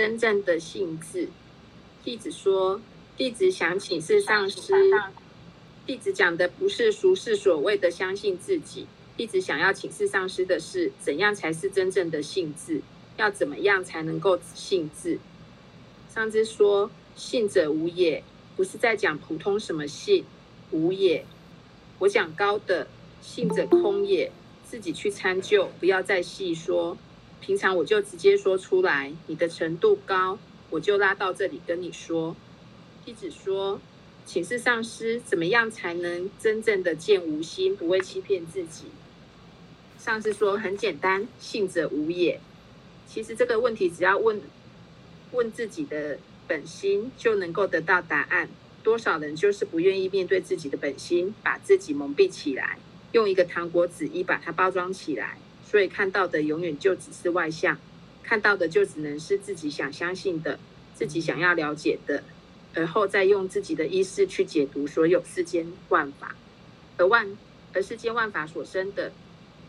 真正的性质？弟子说，弟子想请示上师。弟子讲的不是俗世所谓的相信自己。弟子想要请示上师的是，怎样才是真正的性质？要怎么样才能够性质？上师说，信者无也，不是在讲普通什么信，无也。我讲高的信者空也，自己去参究，不要再细说。平常我就直接说出来，你的程度高，我就拉到这里跟你说。弟子说，请示上师，怎么样才能真正的见无心，不会欺骗自己？上师说很简单，信者无也。其实这个问题只要问问自己的本心，就能够得到答案。多少人就是不愿意面对自己的本心，把自己蒙蔽起来，用一个糖果纸衣把它包装起来，所以看到的永远就只是外相，看到的就只能是自己想相信的，自己想要了解的，而后再用自己的意识去解读所有世间万法，而万而世间万法所生的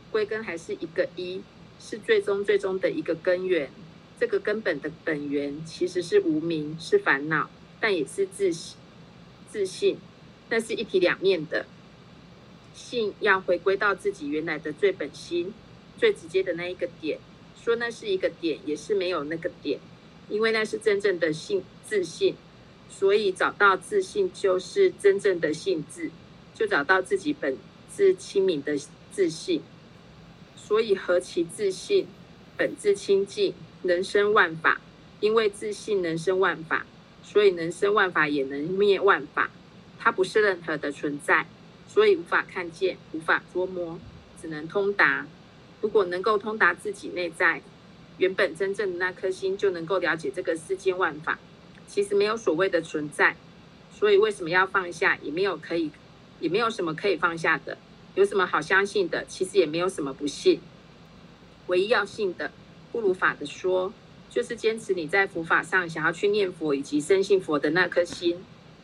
归根还是一个一，是最终最终的一个根源。这个根本的本源其实是无明，是烦恼，但也是自信。自信，那是一体两面的。信要回归到自己原来的最本心、最直接的那一个点。说那是一个点，也是没有那个点，因为那是真正的信自信。所以找到自信，就是真正的性自，就找到自己本自清明的自信。所以何其自信，本自清净，能生万法。因为自信能生万法。所以能生万法，也能灭万法。它不是任何的存在，所以无法看见，无法捉摸，只能通达。如果能够通达自己内在原本真正的那颗心，就能够了解这个世间万法。其实没有所谓的存在，所以为什么要放下？也没有可以，也没有什么可以放下的。有什么好相信的？其实也没有什么不信。唯一要信的，不如法的说。就是坚持你在佛法上想要去念佛以及深信佛的那颗心，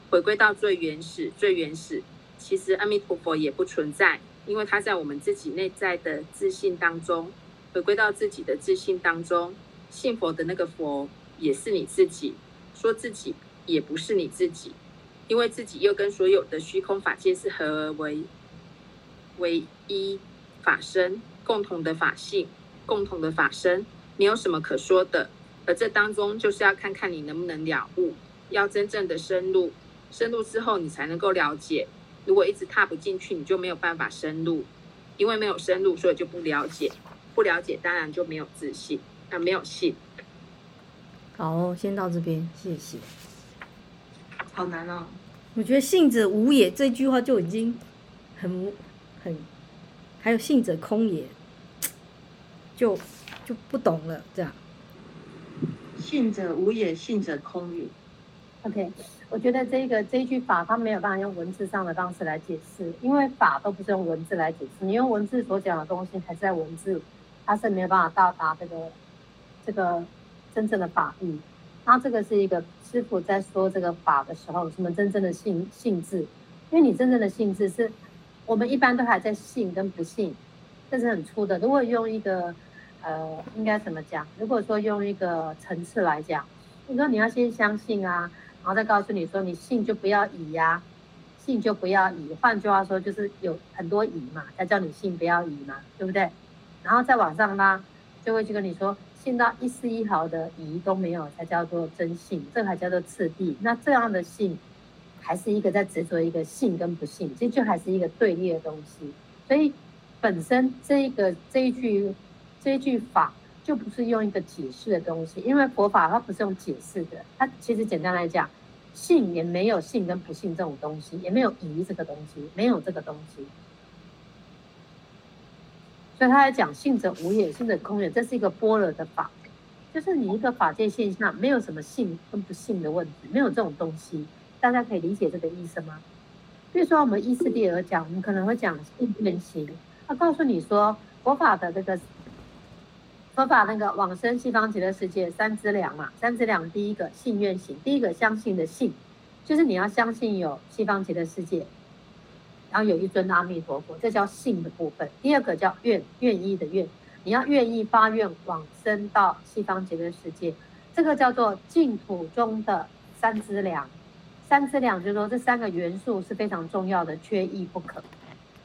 回归到最原始、最原始。其实阿弥陀佛也不存在，因为他在我们自己内在的自信当中，回归到自己的自信当中，信佛的那个佛也是你自己，说自己也不是你自己，因为自己又跟所有的虚空法界是合而为唯一法身，共同的法性，共同的法身，没有什么可说的。而这当中就是要看看你能不能了悟，要真正的深入，深入之后你才能够了解。如果一直踏不进去，你就没有办法深入，因为没有深入，所以就不了解，不了解当然就没有自信，那，没有信。好，先到这边，谢谢。好难哦，我觉得“信者无也”这句话就已经很很，还有“信者空也”，就就不懂了，这样。信者无也，信者空也。OK，我觉得这个这一句法，它没有办法用文字上的方式来解释，因为法都不是用文字来解释。你用文字所讲的东西，还是在文字，它是没有办法到达这个这个真正的法义。它这个是一个师傅在说这个法的时候，什么真正的性性质？因为你真正的性质是，我们一般都还在信跟不信，这是很粗的。如果用一个。呃，应该怎么讲？如果说用一个层次来讲，你说你要先相信啊，然后再告诉你说，你信就不要疑呀、信就不要疑。换句话说，就是有很多疑嘛，才叫你信不要疑嘛，对不对？然后再往上拉，就会去跟你说，信到一丝一毫的疑都没有，才叫做真信，这还叫做次第。那这样的信，还是一个在执着一个信跟不信，这就还是一个对立的东西。所以本身这一个这一句。这一句法就不是用一个解释的东西，因为佛法它不是用解释的，它其实简单来讲，信也没有信跟不信这种东西，也没有疑这个东西，没有这个东西。所以他来讲信者无也，信者空也，这是一个般若的法，就是你一个法界现象，没有什么信跟不信的问题，没有这种东西，大家可以理解这个意思吗？比如说我们依次第而讲，我们可能会讲信愿行，他告诉你说佛法的这个。佛法那个往生西方极乐世界三资粮嘛，三资粮第一个信愿行，第一个相信的信，就是你要相信有西方极乐世界，然后有一尊阿弥陀佛，这叫信的部分。第二个叫愿，愿意的愿，你要愿意发愿往生到西方极乐世界，这个叫做净土中的三资粮。三资粮就是说这三个元素是非常重要的，缺一不可。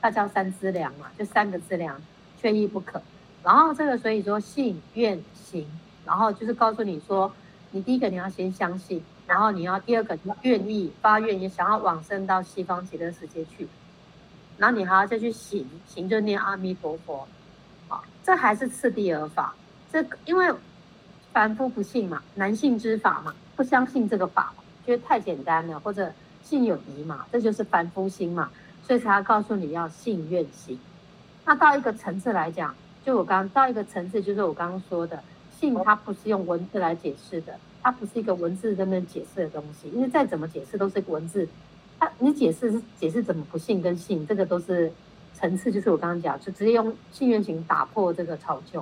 它叫三资粮嘛，就三个资粮，缺一不可。然后这个所以说信愿行，然后就是告诉你说，你第一个你要先相信，然后你要第二个你愿意发愿，也想要往生到西方极乐世界去，然后你还要再去行，行就念阿弥陀佛，好，这还是次第而法。这因为凡夫不信嘛，难信之法嘛，不相信这个法，觉得太简单了，或者信有疑嘛，这就是凡夫心嘛，所以才要告诉你要信愿行。那到一个层次来讲。就我刚刚到一个层次，就是我刚刚说的，信它不是用文字来解释的，它不是一个文字在那解释的东西，因为再怎么解释都是文字，它你解释是解释怎么不信跟信，这个都是层次，就是我刚刚讲，就直接用信愿行打破这个草臼，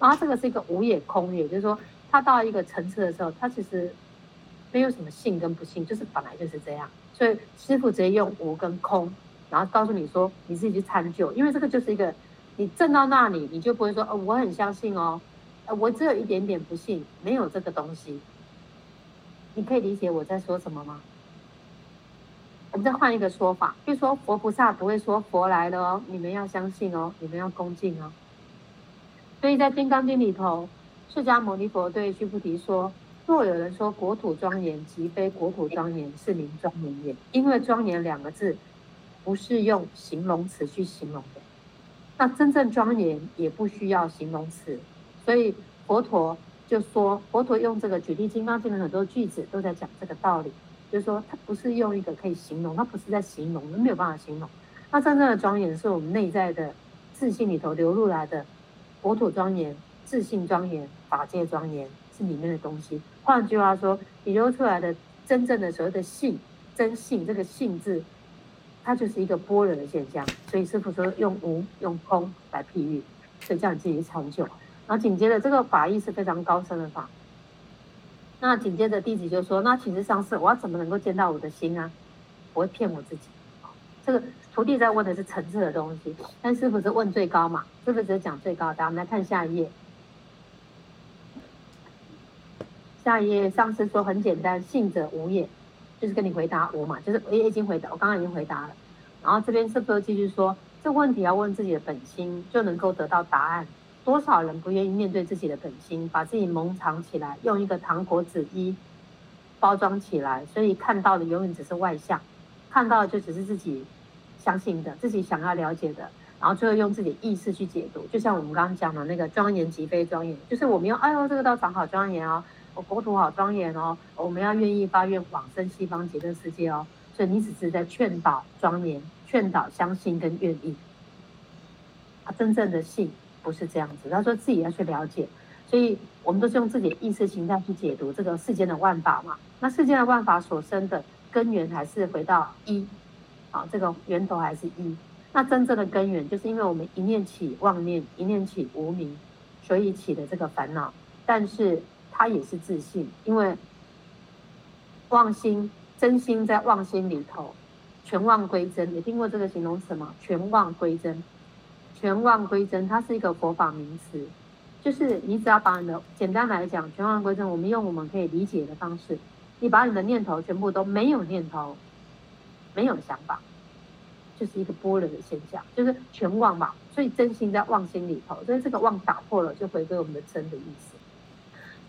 然后这个是一个无也空也，就是说它到一个层次的时候，它其实没有什么信跟不信，就是本来就是这样，所以师傅直接用无跟空，然后告诉你说你自己去参究，因为这个就是一个。你证到那里，你就不会说哦，我很相信哦，我只有一点点不信，没有这个东西。你可以理解我在说什么吗？我们再换一个说法，就说佛菩萨不会说佛来了哦，你们要相信哦，你们要恭敬哦。所以在《金刚经》里头，释迦牟尼佛对须菩提说：若有人说国土庄严，即非国土庄严，是名庄严也。因为庄严两个字，不是用形容词去形容的。那真正庄严也不需要形容词，所以佛陀就说，佛陀用这个举例，《金刚经》的很多句子都在讲这个道理，就是说他不是用一个可以形容，他不是在形容，没有办法形容。那真正的庄严是我们内在的自信里头流露来的，国土庄严、自信庄严、法界庄严是里面的东西。换句话说，你流出来的真正的所谓的信，真信这个信字。它就是一个般若的现象，所以师傅说用无用空来譬喻，所以叫你自己去参究。然后紧接着这个法义是非常高深的法。那紧接着弟子就说：那其实上师，我要怎么能够见到我的心啊？不会骗我自己。这个徒弟在问的是层次的东西，但师傅是问最高嘛？师傅只是讲最高的。我们来看下一页。下一页上师说很简单，信者无也。就是跟你回答我嘛，就是我也已经回答，我刚刚已经回答了。然后这边是不是继续说，这问题要问自己的本心，就能够得到答案。多少人不愿意面对自己的本心，把自己蒙藏起来，用一个糖果纸衣包装起来，所以看到的永远只是外相，看到的就只是自己相信的、自己想要了解的，然后最后用自己意识去解读。就像我们刚刚讲的那个庄严即非庄严，就是我们用哎呦这个道场好庄严哦。我国土好庄严哦，我们要愿意发愿往生西方极乐世界哦，所以你只是在劝导庄严，劝导相信跟愿意。啊真正的信不是这样子，他说自己要去了解，所以我们都是用自己的意识形态去解读这个世间的万法嘛。那世间的万法所生的根源还是回到一，啊，这个源头还是一。那真正的根源就是因为我们一念起妄念，一念起无明，所以起的这个烦恼，但是。它也是自信，因为妄心真心在妄心里头，全妄归真。你听过这个形容词吗？全妄归真，全妄归真，它是一个佛法名词，就是你只要把你的简单来讲，全妄归真，我们用我们可以理解的方式，你把你的念头全部都没有念头，没有想法，就是一个般若的现象，就是全妄嘛。所以真心在妄心里头，所以这个妄打破了，就回归我们的真的意思。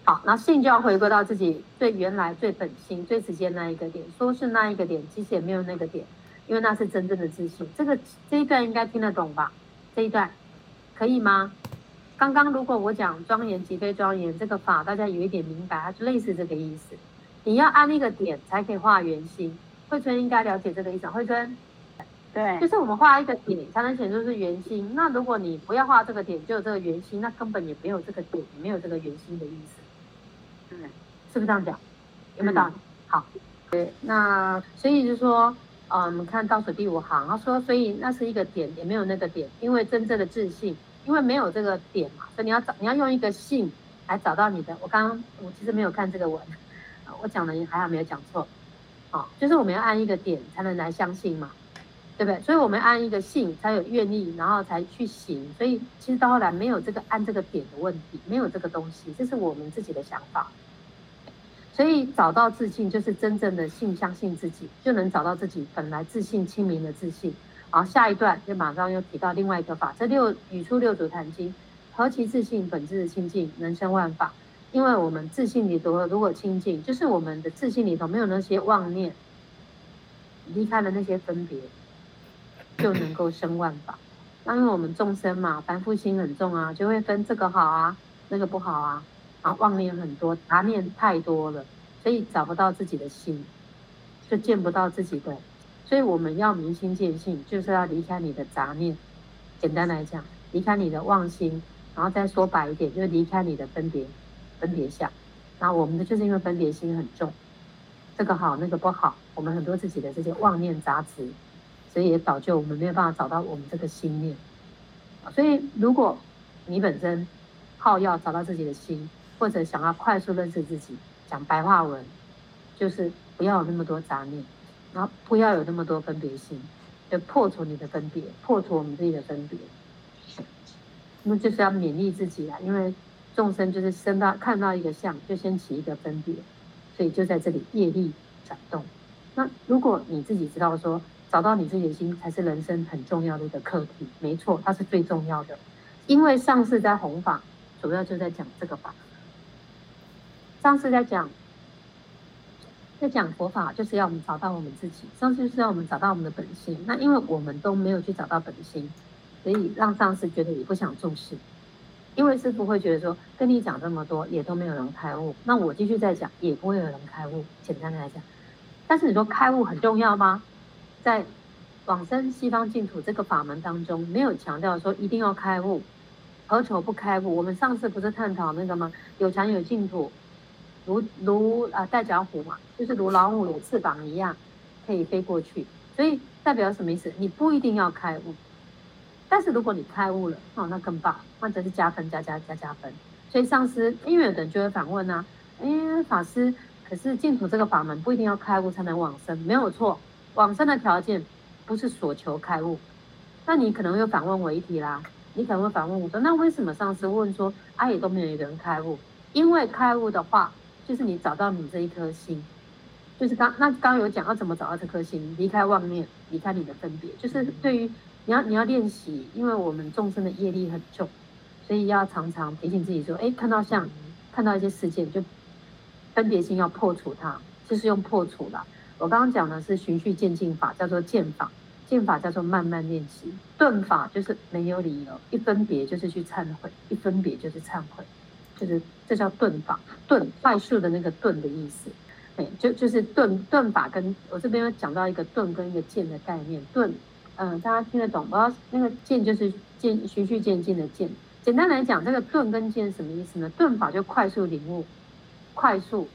好，那信就要回归到自己最原来、最本心、最直接那一个点。说是那一个点，其实也没有那个点，因为那是真正的自信。这个这一段应该听得懂吧？这一段可以吗？刚刚如果我讲庄严即非庄严这个法，大家有一点明白，它就类似这个意思。你要按那个点才可以画圆心。慧春应该了解这个意思。慧春，对，就是我们画一个点才能显出是圆心。那如果你不要画这个点，就有这个圆心，那根本也没有这个点，也没有这个圆心的意思。嗯，是不是这样讲？有没有道理？嗯、好，对，那所以就说，嗯，我们看倒数第五行，他说，所以那是一个点，也没有那个点，因为真正的自信，因为没有这个点嘛，所以你要找，你要用一个信来找到你的。我刚刚我其实没有看这个文，我讲的还好没有讲错，好，就是我们要按一个点才能来相信嘛，对不对？所以我们按一个信才有愿意，然后才去行。所以其实到后来没有这个按这个点的问题，没有这个东西，这是我们自己的想法。所以找到自信，就是真正的信，相信自己，就能找到自己本来自信清明的自信。好，下一段就马上又提到另外一个法，这六语出六祖坛经，何其自信，本质的清净，能生万法。因为我们自信里头如果清净，就是我们的自信里头没有那些妄念，离开了那些分别。就能够生万法。那因为我们众生嘛，凡夫心很重啊，就会分这个好啊，那个不好啊，啊妄念很多，杂念太多了，所以找不到自己的心，就见不到自己的。所以我们要明心见性，就是要离开你的杂念。简单来讲，离开你的妄心，然后再说白一点，就是离开你的分别分别相。那我们的就是因为分别心很重，这个好那个不好，我们很多自己的这些妄念杂质。所以也导致我们没有办法找到我们这个心念，所以如果你本身好要找到自己的心，或者想要快速认识自己，讲白话文，就是不要有那么多杂念，然后不要有那么多分别心，就破除你的分别，破除我们自己的分别。那就是要勉励自己啦，因为众生就是生到看到一个相，就先起一个分别，所以就在这里业力转动。那如果你自己知道说，找到你自己的心才是人生很重要的一个课题，没错，它是最重要的。因为上次在弘法，主要就在讲这个法。上次在讲，在讲佛法，就是要我们找到我们自己。上次就是要我们找到我们的本心。那因为我们都没有去找到本心，所以让上司觉得也不想重视。因为师傅会觉得说，跟你讲这么多，也都没有人开悟。那我继续再讲，也不会有人开悟。简单的来讲，但是你说开悟很重要吗？在往生西方净土这个法门当中，没有强调说一定要开悟，何愁不开悟？我们上次不是探讨那个吗？有禅有净土，如如啊带脚虎嘛，就是如老虎有翅膀一样，可以飞过去。所以代表什么意思？你不一定要开悟，但是如果你开悟了，哦，那更棒，那真是加分加加加加分。所以上师因为有人就会反问啊，哎，法师，可是净土这个法门不一定要开悟才能往生，没有错。往生的条件不是所求开悟，那你可能会反问我一题啦，你可能会反问我说，那为什么上司问说阿也都没有一个人开悟？因为开悟的话，就是你找到你这一颗心，就是刚那刚有讲要怎么找到这颗心，离开妄念，离开你的分别，就是对于你要你要练习，因为我们众生的业力很重，所以要常常提醒自己说，哎，看到像看到一些事件，就分别心要破除它，就是用破除啦。我刚刚讲的是循序渐进法，叫做渐法；渐法叫做慢慢练习；顿法就是没有理由，一分别就是去忏悔，一分别就是忏悔，就是这叫顿法。顿快速的那个顿的意思，哎，就就是顿顿法跟我这边有讲到一个顿跟一个渐的概念。顿，嗯，大家听得懂？我要那个渐就是渐循序渐进的渐。简单来讲，这个顿跟渐什么意思呢？顿法就快速领悟，快速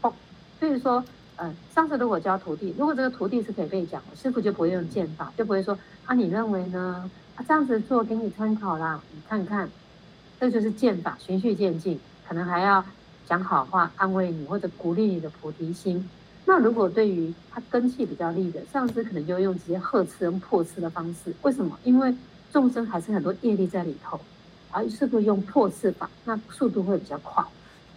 哦，所以说。嗯，上次如果教徒弟，如果这个徒弟是可以被讲，师傅就不会用渐法，就不会说啊，你认为呢？啊，这样子做给你参考啦，你看看，这就是渐法，循序渐进，可能还要讲好话，安慰你或者鼓励你的菩提心。那如果对于他根器比较利的，上司可能就用直接呵斥跟破斥的方式。为什么？因为众生还是很多业力在里头，而师父用破斥法，那速度会比较快，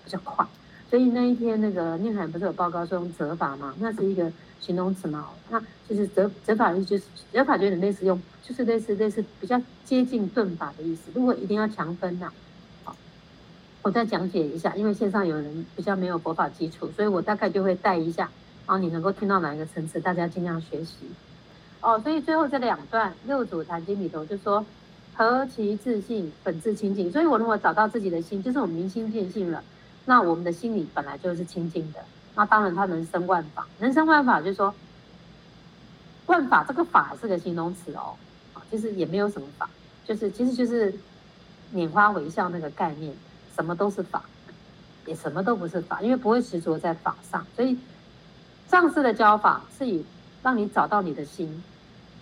比较快。所以那一天，那个念海不是有报告说用折法嘛？那是一个形容词嘛？那就是折折法律，就是折法就有点类似用，就是类似类似比较接近顿法的意思。如果一定要强分呐，好，我再讲解一下，因为线上有人比较没有佛法基础，所以我大概就会带一下，然后你能够听到哪一个层次，大家尽量学习。哦，所以最后这两段六祖坛经里头就说何其自信，本自清净。所以我如果找到自己的心，就是我们明心见性了。那我们的心里本来就是清净的，那当然它能生万法，能生万法就是说，万法这个法是个形容词哦，啊，就是也没有什么法，就是其实就是拈花微笑那个概念，什么都是法，也什么都不是法，因为不会执着在法上，所以上师的教法是以让你找到你的心，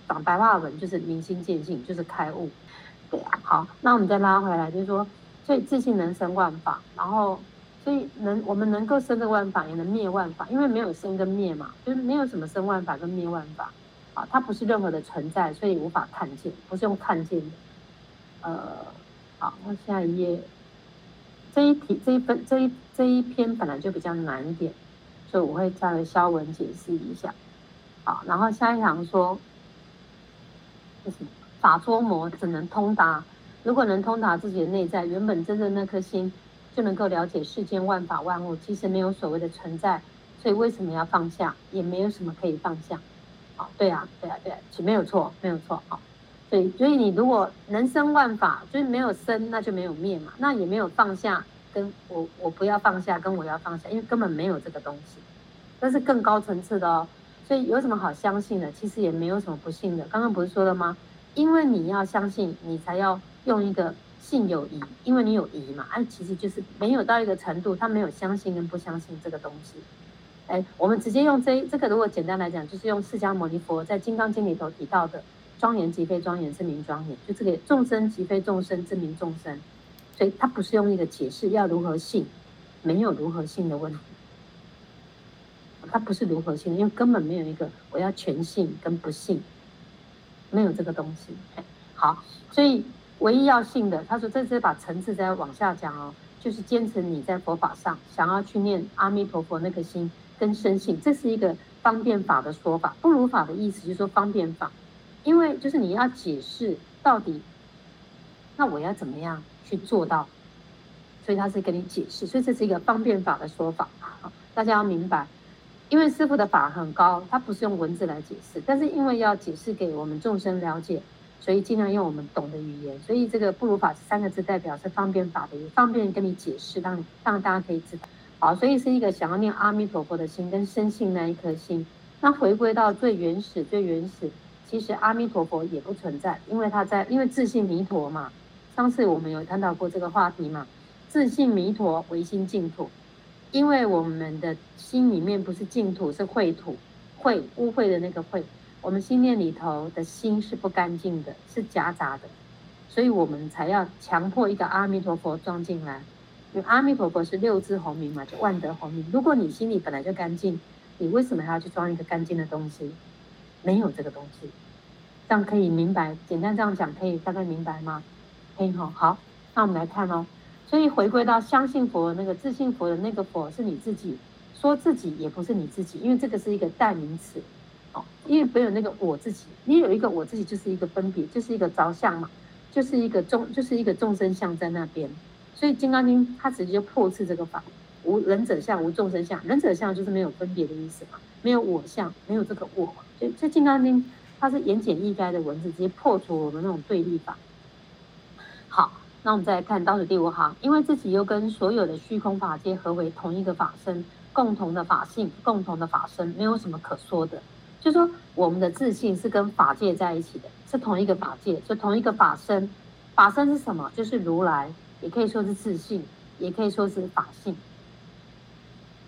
讲白话文就是明心见性，就是开悟，对啊，好，那我们再拉回来，就是说，所以自信能生万法，然后。所以能我们能够生的万法，也能灭万法，因为没有生跟灭嘛，就是没有什么生万法跟灭万法。啊，它不是任何的存在，所以无法看见，不是用看见的。呃，好，那下一页，这一题这一本这一这一篇本来就比较难一点，所以我会再为消文解释一下。好，然后下一行说，是什么？法捉魔只能通达，如果能通达自己的内在，原本真正那颗心，就能够了解世间万法万物其实没有所谓的存在，所以为什么要放下？也没有什么可以放下。好，对啊，对啊，对啊，其没有错，没有错。好，对，所以你如果能生万法，就是没有生，那就没有灭嘛，那也没有放下，跟我我不要放下，跟我要放下，因为根本没有这个东西，那是更高层次的哦。所以有什么好相信的？其实也没有什么不信的。刚刚不是说了吗？因为你要相信，你才要用一个信有疑，因为你有疑嘛。哎，其实就是没有到一个程度，他没有相信跟不相信这个东西。哎，我们直接用这这个，如果简单来讲，就是用释迦牟尼佛在《金刚经》里头提到的“庄严即非庄严，是名庄严”，就这个“众生即非众生，是名众生”。所以他不是用一个解释要如何信，没有如何信的问题。它不是如何信，因为根本没有一个我要全信跟不信，没有这个东西。好，所以唯一要信的，他说这是把层次再往下讲哦，就是坚持你在佛法上想要去念阿弥陀佛那颗心跟深信，这是一个方便法的说法。不如法的意思就是说方便法，因为就是你要解释到底，那我要怎么样去做到，所以他是跟你解释，所以这是一个方便法的说法。好，大家要明白。因为师傅的法很高，他不是用文字来解释，但是因为要解释给我们众生了解，所以尽量用我们懂的语言。所以这个不如法三个字代表是方便法的，也方便跟你解释，让你让大家可以知道。好，所以是一个想要念阿弥陀佛的心跟深信那一颗心。那回归到最原始、最原始，其实阿弥陀佛也不存在，因为他在，因为自信弥陀嘛。上次我们有谈到过这个话题嘛，自信弥陀，唯心净土。因为我们的心里面不是净土，是秽土，秽污秽的那个秽。我们心念里头的心是不干净的，是夹杂的，所以我们才要强迫一个阿弥陀佛装进来。因为阿弥陀佛是六字洪名嘛，就万德洪名。如果你心里本来就干净，你为什么还要去装一个干净的东西？没有这个东西，这样可以明白？简单这样讲可以大概明白吗？可以哈，好，那我们来看哦。所以回归到相信佛那个自信佛的那个佛是你自己，说自己也不是你自己，因为这个是一个代名词，哦，因为没有那个我自己，你有一个我自己就是一个分别，就是一个着相嘛，就是一个众，就是一个众生相在那边。所以《金刚经》它直接破斥这个法，无人者相，无众生相，人者相就是没有分别的意思嘛，没有我相，没有这个我嘛。所以《这金刚经》它是言简意赅的文字，直接破除我们那种对立法。好。那我们再来看倒数第五行，因为自己又跟所有的虚空法界合为同一个法身，共同的法性，共同的法身，没有什么可说的。就说我们的自信是跟法界在一起的，是同一个法界，是同一个法身。法身是什么？就是如来，也可以说是自信，也可以说是法性。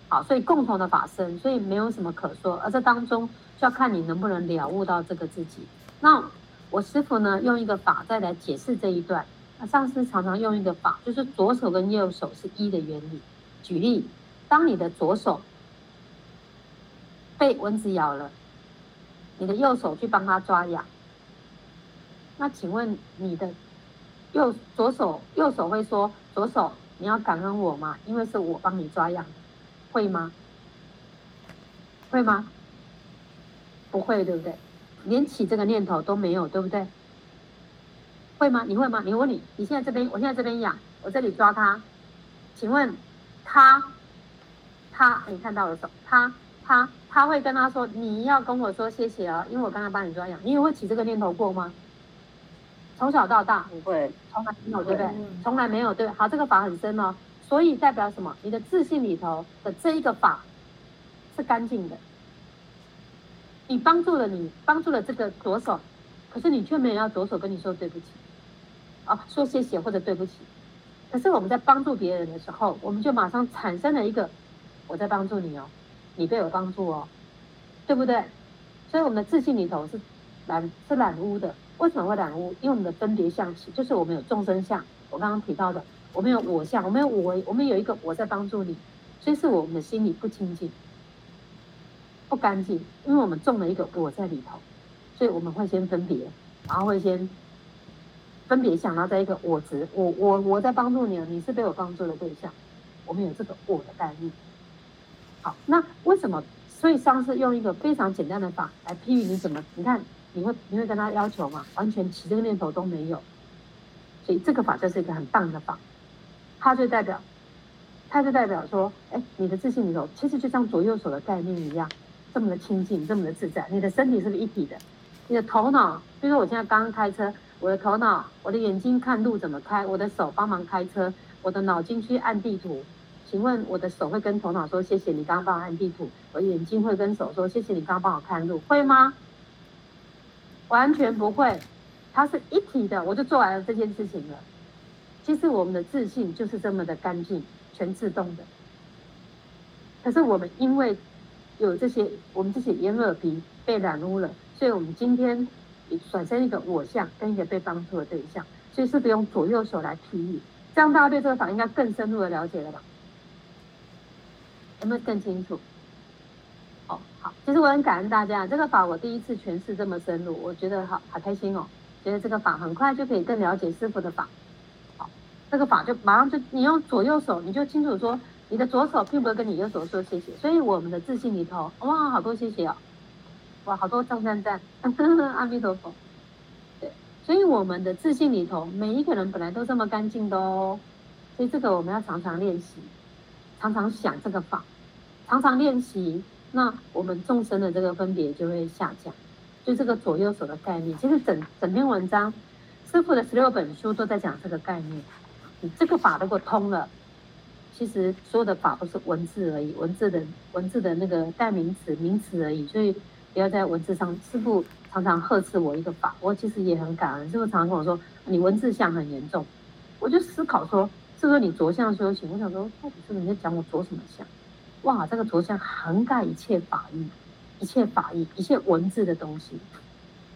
好，所以共同的法身，所以没有什么可说。而这当中就要看你能不能了悟到这个自己。那我师父呢，用一个法再来解释这一段。那上师常常用一个法，就是左手跟右手是一的原理。举例，当你的左手被蚊子咬了，你的右手去帮他抓痒，那请问你的右左手右手会说左手你要感恩我吗？因为是我帮你抓痒，会吗？会吗？不会，对不对？连起这个念头都没有，对不对？会吗？你会吗？你问你，你现在这边，我现在这边痒，我这里抓他，请问他，他，你看到我的手，他，他，他会跟他说，你要跟我说谢谢哦，因为我刚刚帮你抓痒，你也会起这个念头过吗？从小到大不会，从来没有，对不对？从来没有，对。好，这个法很深哦，所以代表什么？你的自信里头的这一个法是干净的，你帮助了你，帮助了这个左手，可是你却没有要左手跟你说对不起。啊，说谢谢或者对不起，可是我们在帮助别人的时候，我们就马上产生了一个我在帮助你哦，你被我帮助哦，对不对？所以我们的自信里头是染是染污的。为什么会染污？因为我们的分别相起，就是我们有众生相，我刚刚提到的，我们有我相，我们有我，我们有一个我在帮助你，所以是我们的心里不清净、不干净，因为我们种了一个我在里头。所以我们会先分别，然后会先分别想到在一个我执，我我我在帮助你，你是被我帮助的对象，我们有这个我的概念。好，那为什么？所以上次用一个非常简单的法来譬喻你怎么？你看你会你会跟他要求吗？完全起这个念头都没有，所以这个法就是一个很棒的法，它就代表。它就代表说，哎，你的自信里头其实就像左右手的概念一样，这么的亲近，这么的自在。你的身体是不是一体的？你的头脑，比如说我现在刚刚开车，我的头脑，我的眼睛看路怎么开，我的手帮忙开车，我的脑筋去按地图。请问我的手会跟头脑说谢谢你刚刚帮我按地图，我眼睛会跟手说谢谢你刚刚帮我看路，会吗？完全不会，它是一体的，我就做完了这件事情了。其实我们的自信就是这么的干净。全自动的，可是我们因为有这些，我们这些眼耳鼻被染污了，所以我们今天产生一个我相跟一个被帮助的对象，所以是不用左右手来譬喻，这样大家对这个法应该更深入的了解了吧？有没有更清楚？哦，好，其实我很感恩大家，这个法我第一次诠释这么深入，我觉得好好开心哦，觉得这个法很快就可以更了解师傅的法。好这个法就马上就你用左右手，你就清楚说，你的左手并不会跟你右手说谢谢。所以我们的自信里头，哇，好多谢谢哦，哇，好多赞赞赞，阿弥陀佛。对，所以我们的自信里头，每一个人本来都这么干净的哦。所以这个我们要常常练习，常常想这个法，常常练习，那我们众生的这个分别就会下降。就这个左右手的概念，其实整整篇文章，师父的十六本书都在讲这个概念。你这个法如果通了，其实所有的法都是文字而已，文字的文字的那个代名词、名词而已。所以不要在文字上。师父常常呵斥我一个法，我其实也很感恩。师父常常跟我说，你文字相很严重。我就思考说，是不是你着相修行？我想说，到底是你在讲我着什么相？哇，这个着相涵盖一切法义，一切法义，一切文字的东西。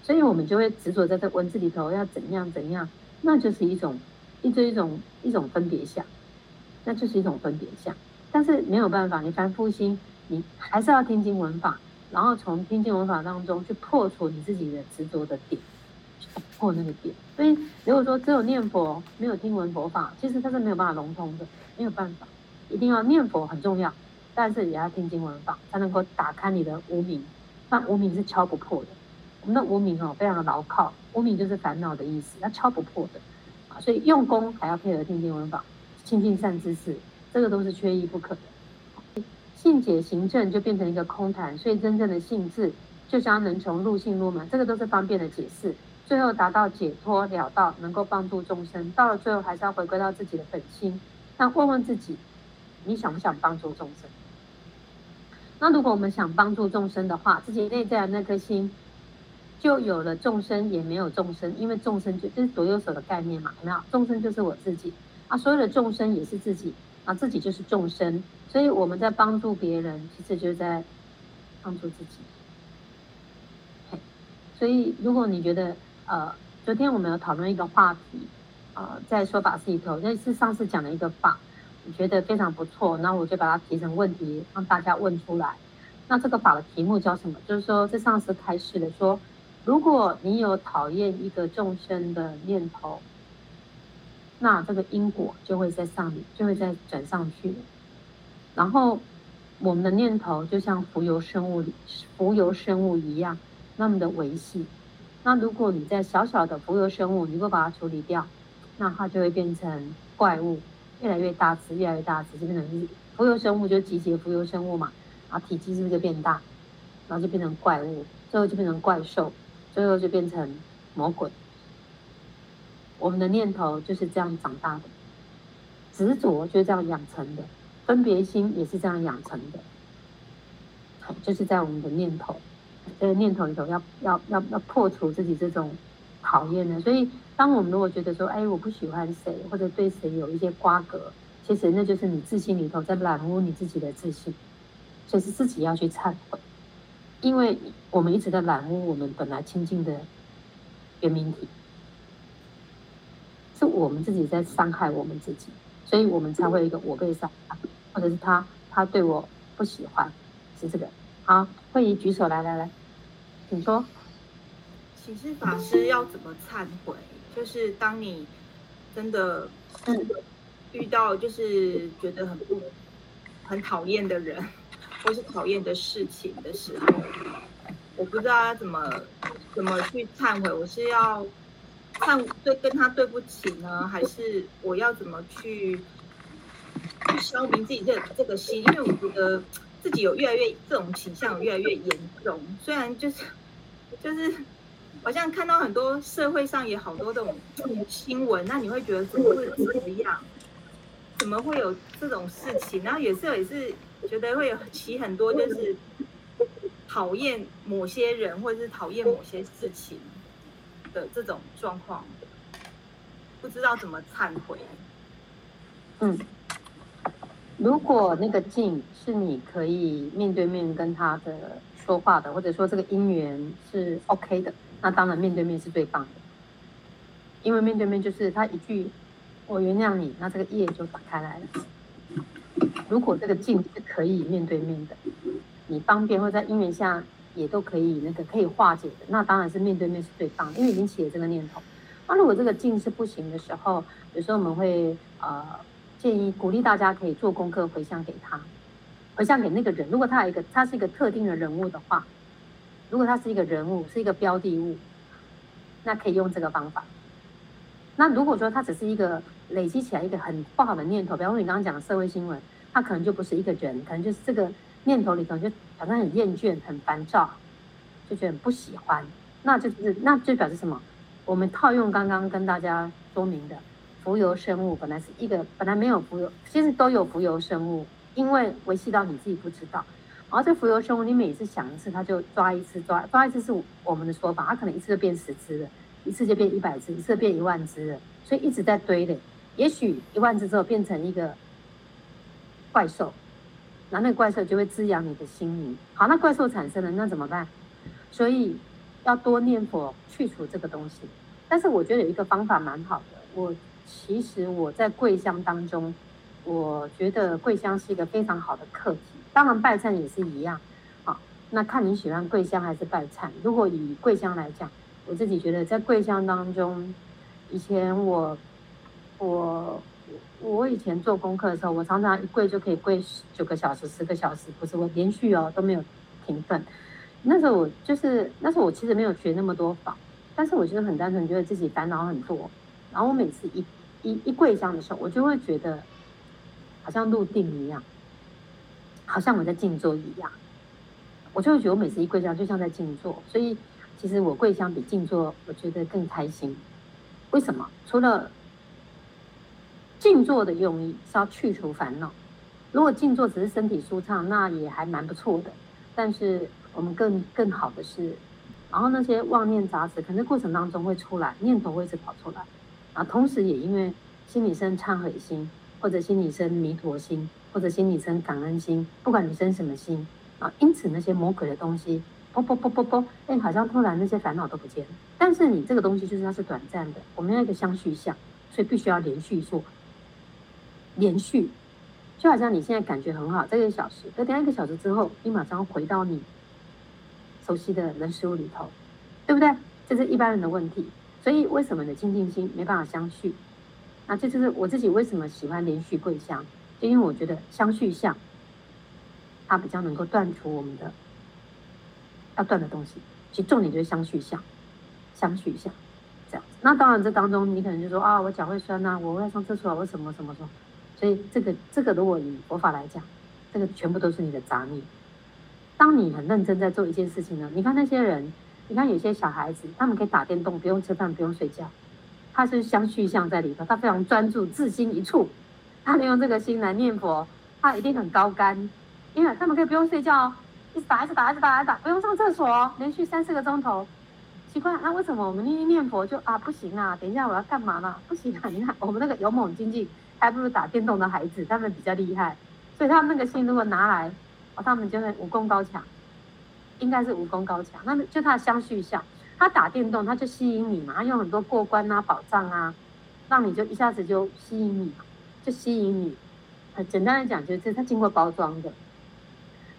所以我们就会执着在这文字里头要怎样怎样，那就是一种。一这一种一种分别相，那就是一种分别相。但是没有办法，你凡夫心，你还是要听经闻法，然后从听经闻法当中去破除你自己的执着的点，破那个点。所以如果说只有念佛，没有听闻佛法，其实它是没有办法融通的，没有办法。一定要念佛很重要，但是也要听经闻法，才能够打开你的无明。那无明是敲不破的，我们的无明哦，非常的牢靠，无明就是烦恼的意思，它敲不破的。所以用功还要配合听经闻法，亲近善知识，这个都是缺一不可的。信解行证就变成一个空谈，所以真正的信智就将能从入信入门，这个都是方便的解释。最后达到解脱了道，能够帮助众生。到了最后还是要回归到自己的本心，那问问自己，你想不想帮助众生？那如果我们想帮助众生的话，自己内在的那颗心。就有了众生，也没有众生，因为众生就就是左右手的概念嘛，有没有？众生就是我自己啊，所有的众生也是自己啊，自己就是众生，所以我们在帮助别人，其实就是在帮助自己。所以如果你觉得呃，昨天我们有讨论一个话题，呃，在说法事里头，那是上次讲的一个法，我觉得非常不错，那我就把它提成问题，让大家问出来。那这个法的题目叫什么？就是说，这上次开始的说。如果你有讨厌一个众生的念头，那这个因果就会在上面，就会在转上去。然后我们的念头就像浮游生物里浮游生物一样，那么的微细。那如果你在小小的浮游生物，你不把它处理掉，那它就会变成怪物，越来越大只，越来越大只，就变成浮游生物，就集结浮游生物嘛，然后体积是不是就变大？然后就变成怪物，最后就变成怪兽。最后就变成魔鬼。我们的念头就是这样长大的，执着就是这样养成的，分别心也是这样养成的。就是在我们的念头，这个念头里头要要要要破除自己这种讨厌的。所以，当我们如果觉得说，哎，我不喜欢谁，或者对谁有一些瓜葛，其实那就是你自信里头在染污你自己的自信，所以是自己要去忏悔。因为我们一直在染污我们本来清净的原明体，是我们自己在伤害我们自己，所以我们才会有一个我被伤害，或者是他他对我不喜欢，是这个。好，慧仪举手来来来，请说。请示法师要怎么忏悔？就是当你真的遇到就是觉得很不很讨厌的人，或是讨厌的事情的时候，我不知道要怎么怎么去忏悔。我是要忏对跟他对不起呢，还是我要怎么去去消明自己这这个心？因为我觉得自己有越来越这种倾向，越来越严重。虽然就是就是。好像看到很多社会上也好多这种新闻，那你会觉得怎么会这样？怎么会有这种事情？然后有时候也是觉得会有起很多就是讨厌某些人或者是讨厌某些事情的这种状况，不知道怎么忏悔。嗯，如果那个镜是你可以面对面跟他的说话的，或者说这个姻缘是 OK 的。那当然，面对面是最棒的，因为面对面就是他一句“我原谅你”，那这个业就打开来了。如果这个镜是可以面对面的，你方便或在因缘下也都可以那个可以化解的，那当然是面对面是最棒，因为已经起了这个念头。那如果这个镜是不行的时候，有时候我们会呃建议鼓励大家可以做功课回向给他，回向给那个人。如果他有一个他是一个特定的人物的话。如果他是一个人物，是一个标的物，那可以用这个方法。那如果说他只是一个累积起来一个很不好的念头，比方说你刚刚讲的社会新闻，他可能就不是一个人，可能就是这个念头里头就好像很厌倦、很烦躁，就觉得不喜欢。那就是那就表示什么？我们套用刚刚跟大家说明的，浮游生物本来是一个本来没有浮游，其实都有浮游生物，因为维系到你自己不知道。然后这浮游生物，你每次想一次，它就抓一次，抓抓一次是我们的说法，它可能一次就变十只了，一次就变一百只，一次变一万只了，所以一直在堆垒。也许一万只之后变成一个怪兽，那那个怪兽就会滋养你的心灵。好，那怪兽产生了，那怎么办？所以要多念佛去除这个东西。但是我觉得有一个方法蛮好的，我其实我在跪香当中，我觉得跪香是一个非常好的课题。当然拜忏也是一样，好，那看你喜欢跪香还是拜忏。如果以跪香来讲，我自己觉得在跪香当中，以前我我我以前做功课的时候，我常常一跪就可以跪九个小时、十个小时，不是我连续哦都没有停顿。那时候我就是那时候我其实没有学那么多法，但是我觉得很单纯，觉得自己烦恼很多。然后我每次一一一跪香的时候，我就会觉得好像入定一样。好像我在静坐一样，我就会觉得我每次一跪香就像在静坐，所以其实我跪香比静坐我觉得更开心。为什么？除了静坐的用意是要去除烦恼，如果静坐只是身体舒畅，那也还蛮不错的。但是我们更更好的是，然后那些妄念杂质可能过程当中会出来，念头会一直跑出来，啊，同时也因为心理生忏悔心，或者心理生弥陀心。或者心理生感恩心，不管你生什么心啊，因此那些魔鬼的东西，啵啵啵啵啵，哎，好像突然那些烦恼都不见了。但是你这个东西就是它是短暂的，我们要一个相续相，所以必须要连续做，连续，就好像你现在感觉很好，这个小时，等下一个小时之后，你马上回到你熟悉的人事物里头，对不对？这是一般人的问题。所以为什么你的清净心没办法相续？那这就是我自己为什么喜欢连续跪香。因为我觉得相续相，它比较能够断除我们的要断的东西。其实重点就是相续相，相续相这样子。那当然，这当中你可能就说啊，我脚会酸呐、啊，我会上厕所，我什么什么什么。所以这个这个，如果以佛法来讲，这个全部都是你的杂念。当你很认真在做一件事情呢，你看那些人，你看有些小孩子，他们可以打电动，不用吃饭，不用睡觉，他是相续相在里头，他非常专注，自心一处。他利用这个心来念佛，他一定很高干，因为他们可以不用睡觉哦，一直打，一直打，一直打，一直打，不用上厕所，连续三四个钟头。奇怪，那为什么我们念念佛就啊不行啊？等一下我要干嘛呢？不行啊！你看我们那个勇猛精进，还不如打电动的孩子，他们比较厉害。所以他们那个心如果拿来，哦，他们就会武功高强，应该是武功高强。那就他的相续相，他打电动他就吸引你嘛，他用很多过关啊、宝藏啊，让你就一下子就吸引你嘛。就吸引你，呃，简单来讲，就是他经过包装的，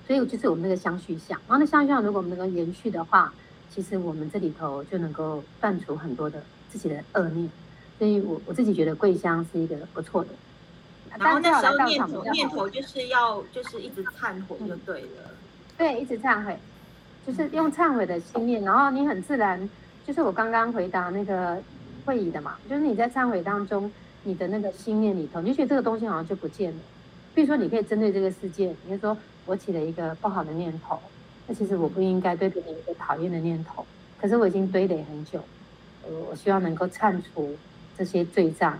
所以就是我们那个相续相。然后那相续相，如果我们能够延续的话，其实我们这里头就能够断除很多的自己的恶念。所以我我自己觉得桂香是一个不错的。然后那时候念头念头就是要就是一直忏悔就对了。嗯、对，一直忏悔，就是用忏悔的心念，然后你很自然，就是我刚刚回答那个会议的嘛，就是你在忏悔当中，你的那个心念里头，你就觉得这个东西好像就不见了。比如说，你可以针对这个事件，你就说我起了一个不好的念头。那其实我不应该对别人一个讨厌的念头，可是我已经堆垒很久，我，我希望能够铲除这些罪障、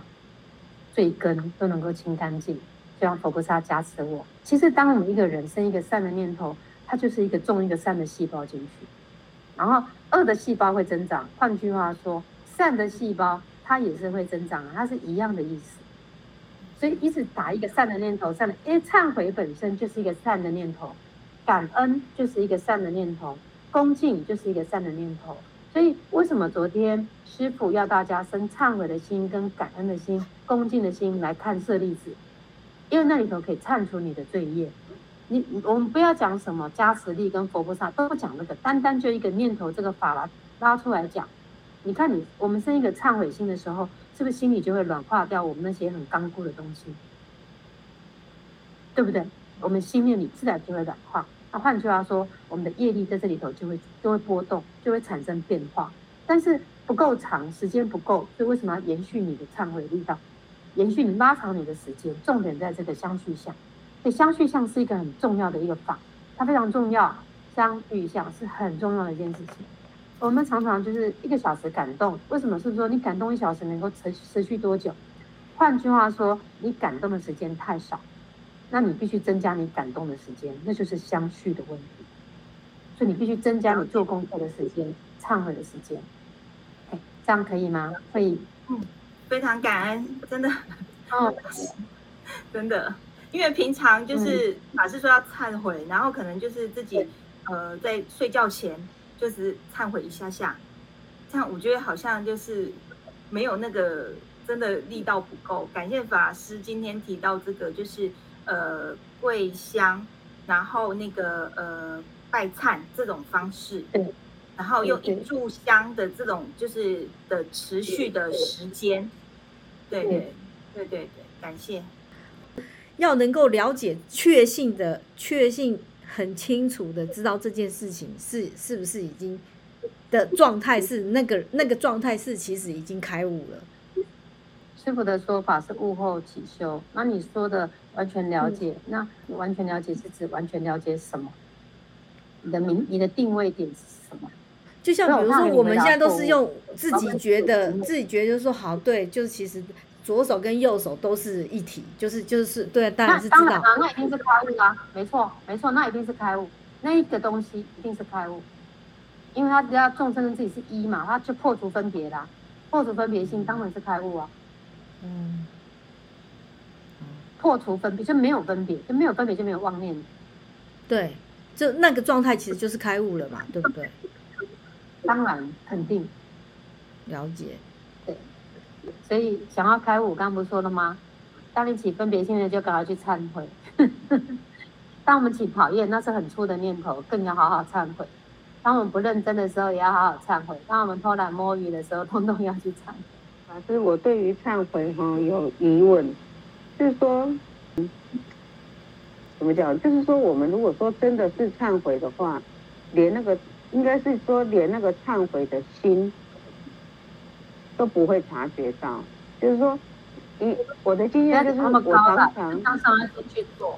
罪根都能够清干净，希望佛菩萨加持我。其实，当我们一个人生一个善的念头，它就是一个种一个善的细胞进去，然后恶的细胞会增长。换句话说，善的细胞它也是会增长，它是一样的意思。所以，一直打一个善的念头，善的，因为忏悔本身就是一个善的念头。感恩就是一个善的念头，恭敬就是一个善的念头。所以，为什么昨天师父要大家生忏悔的心、跟感恩的心、恭敬的心来看舍利子？因为那里头可以忏除你的罪业。你我们不要讲什么加持力跟佛菩萨都不讲那个，单单就一个念头这个法拉拉出来讲。你看你我们生一个忏悔心的时候，是不是心里就会软化掉我们那些很刚固的东西？对不对？我们心念里自然就会软化。那换句话说，我们的业力在这里头就会就会波动，就会产生变化。但是不够长，时间不够，所以为什么要延续你的忏悔力道？延续你拉长你的时间，重点在这个相续相。所以相续相是一个很重要的一个法，它非常重要。相遇相是很重要的一件事情。我们常常就是一个小时感动，为什么是说你感动一小时能够持持续多久？换句话说，你感动的时间太少。那你必须增加你感动的时间，那就是相续的问题。所以你必须增加你做功课的时间、忏悔的时间。哎，这样可以吗？可以。嗯，非常感恩，真的。哦，真的，因为平常就是法师说要忏悔，然后可能就是自己呃在睡觉前就是忏悔一下下，这样我觉得好像就是没有那个真的力道不够。感谢法师今天提到这个，就是。呃，跪香，然后那个呃拜忏这种方式，对，然后用一炷香的这种就是的持续的时间，对对对对对，感谢。要能够了解确信的确信很清楚的知道这件事情是是不是已经的状态是那个那个状态是其实已经开悟了。师傅的说法是悟后起修，那你说的完全了解，嗯、那你完全了解是指完全了解什么？你的名，你的定位点是什么？就像比如说，我们现在都是用自己觉得，自己觉得就是说好，对，就是其实左手跟右手都是一体，就是就是对，当然是知道，那，那一定是开悟啊，没错没错，那一定是开悟，那一个东西一定是开悟，因为他只要众生跟自己是一嘛，他就破除分别啦，破除分别心当然是开悟啊。嗯，破除分别就没有分别，就没有分别就没有妄念。对，就那个状态其实就是开悟了嘛，对不对？当然，肯定。了解。所以想要开悟，刚刚不说了吗？当你起分别心的，就赶快去忏悔。当我们起讨厌，那是很粗的念头，更要好好忏悔。当我们不认真的时候，也要好好忏悔。当我们偷懒摸鱼的时候，通通要去忏悔。老师，我对于忏悔哈有疑问，就是说，怎么讲？就是说，我们如果说真的是忏悔的话，连那个应该是说，连那个忏悔的心都不会察觉到。就是说，一我的经验就是，我常常事项上要去做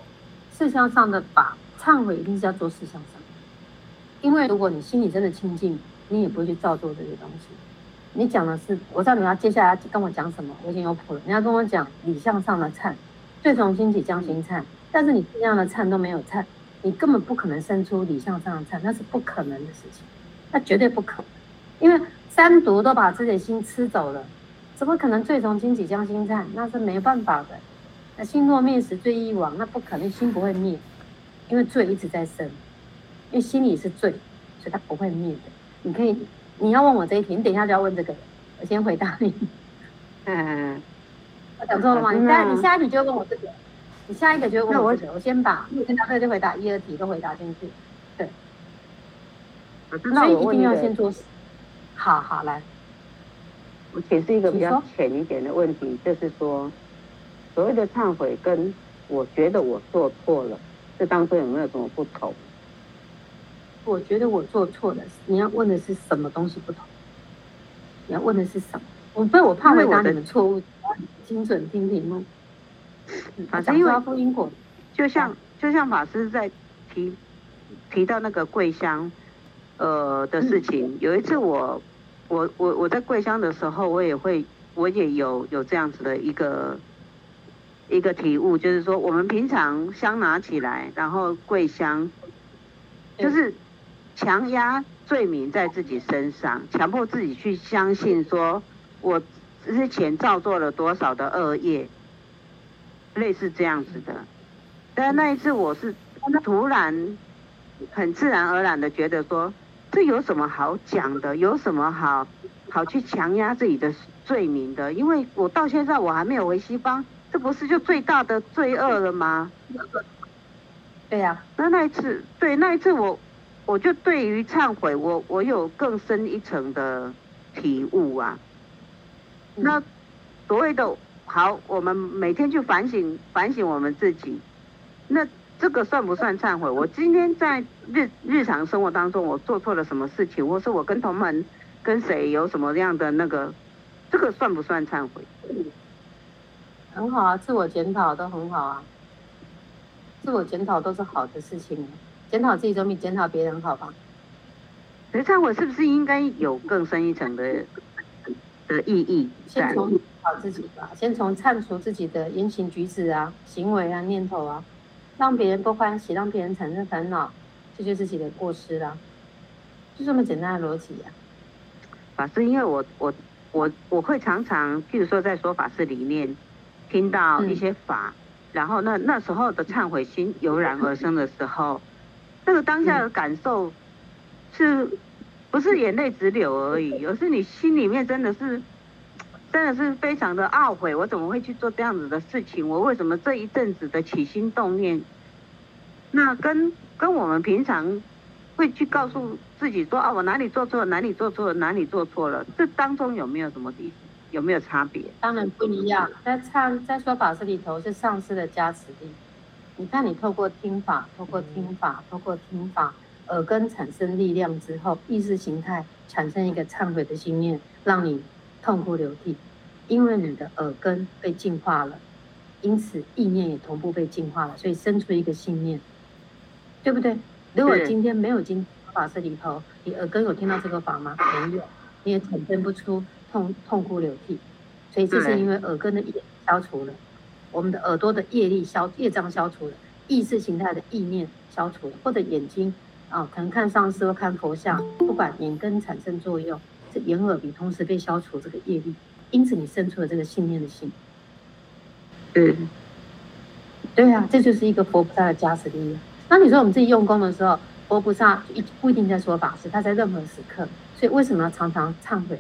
事项上的法，忏悔一定是要做事项上，因为如果你心里真的清净，你也不会去造作这些东西。你讲的是，我知道你要接下来要跟我讲什么，我已经有谱了。你要跟我讲理相上的忏，最从心起将心忏，但是你这样的忏都没有忏，你根本不可能生出理相上的忏，那是不可能的事情，那绝对不可能，因为三毒都把自己的心吃走了，怎么可能罪从心起将心忏？那是没办法的。那心若灭时罪亦亡，那不可能，心不会灭，因为罪一直在生，因为心里是罪，所以它不会灭的。你可以。你要问我这一题，你等一下就要问这个，我先回答你。嗯，我讲错了吗？你下你下一题就要问我这个，你下一个就要问我这个。我先把先答对就回答一二题都回答进去。对。所以一定要先做。好好来，我解释一个比较浅一点的问题，就是说，所谓的忏悔跟我觉得我做错了，这当中有没有什么不同？我觉得我做错了，你要问的是什么东西不同？你要问的是什么？我不，我怕回答你们错误，精准听题目。法师因为不因果，就像就像法师在提提到那个桂香，呃的事情。嗯、有一次我我我我在桂香的时候，我也会我也有有这样子的一个一个体悟，就是说我们平常香拿起来，然后桂香，就是。强压罪名在自己身上，强迫自己去相信说，我之前造作了多少的恶业，类似这样子的。但那一次我是突然很自然而然的觉得说，这有什么好讲的？有什么好好去强压自己的罪名的？因为我到现在我还没有回西方，这不是就最大的罪恶了吗？对呀、啊。那那一次，对那一次我。我就对于忏悔，我我有更深一层的体悟啊。那所谓的好，我们每天去反省反省我们自己，那这个算不算忏悔？我今天在日日常生活当中，我做错了什么事情，或是我跟同门跟谁有什么样的那个，这个算不算忏悔？很好啊，自我检讨都很好啊，自我检讨都是好的事情。检讨自己总比检讨别人好吧？可是忏悔是不是应该有更深一层的的意义？先从检讨自己吧，先从忏除自己的言行举止啊、行为啊、念头啊，让别人不欢喜，让别人产生烦恼，这就是自己的过失啦，就这么简单的逻辑呀。法师，因为我我我我会常常，譬如说在说法事里面听到一些法，嗯、然后那那时候的忏悔心油然而生的时候。那个当下的感受，是，不是眼泪直流而已，而是你心里面真的是，真的是非常的懊悔，我怎么会去做这样子的事情？我为什么这一阵子的起心动念，那跟跟我们平常会去告诉自己说啊，我哪里做错了，哪里做错了，哪里做错了，这当中有没有什么地，有没有差别？当然不一样，在唱在说法师里头是上师的加持力。你看，你透过听法，透过听法，透过听法，耳根产生力量之后，意识形态产生一个忏悔的心念，让你痛哭流涕，因为你的耳根被净化了，因此意念也同步被净化了，所以生出一个信念，对不对？如果今天没有经法师里头，你耳根有听到这个法吗？没有，你也产生不出痛痛哭流涕，所以这是因为耳根的业消除了。我们的耳朵的业力消业障消除了，意识形态的意念消除了，或者眼睛啊，可能看上师或看佛像，不管眼根产生作用，这眼耳鼻同时被消除这个业力，因此你生出了这个信念的心。嗯，对啊，这就是一个佛菩萨的加持力量。那你说我们自己用功的时候，佛菩萨一不一定在说法师，他在任何时刻，所以为什么要常常忏悔，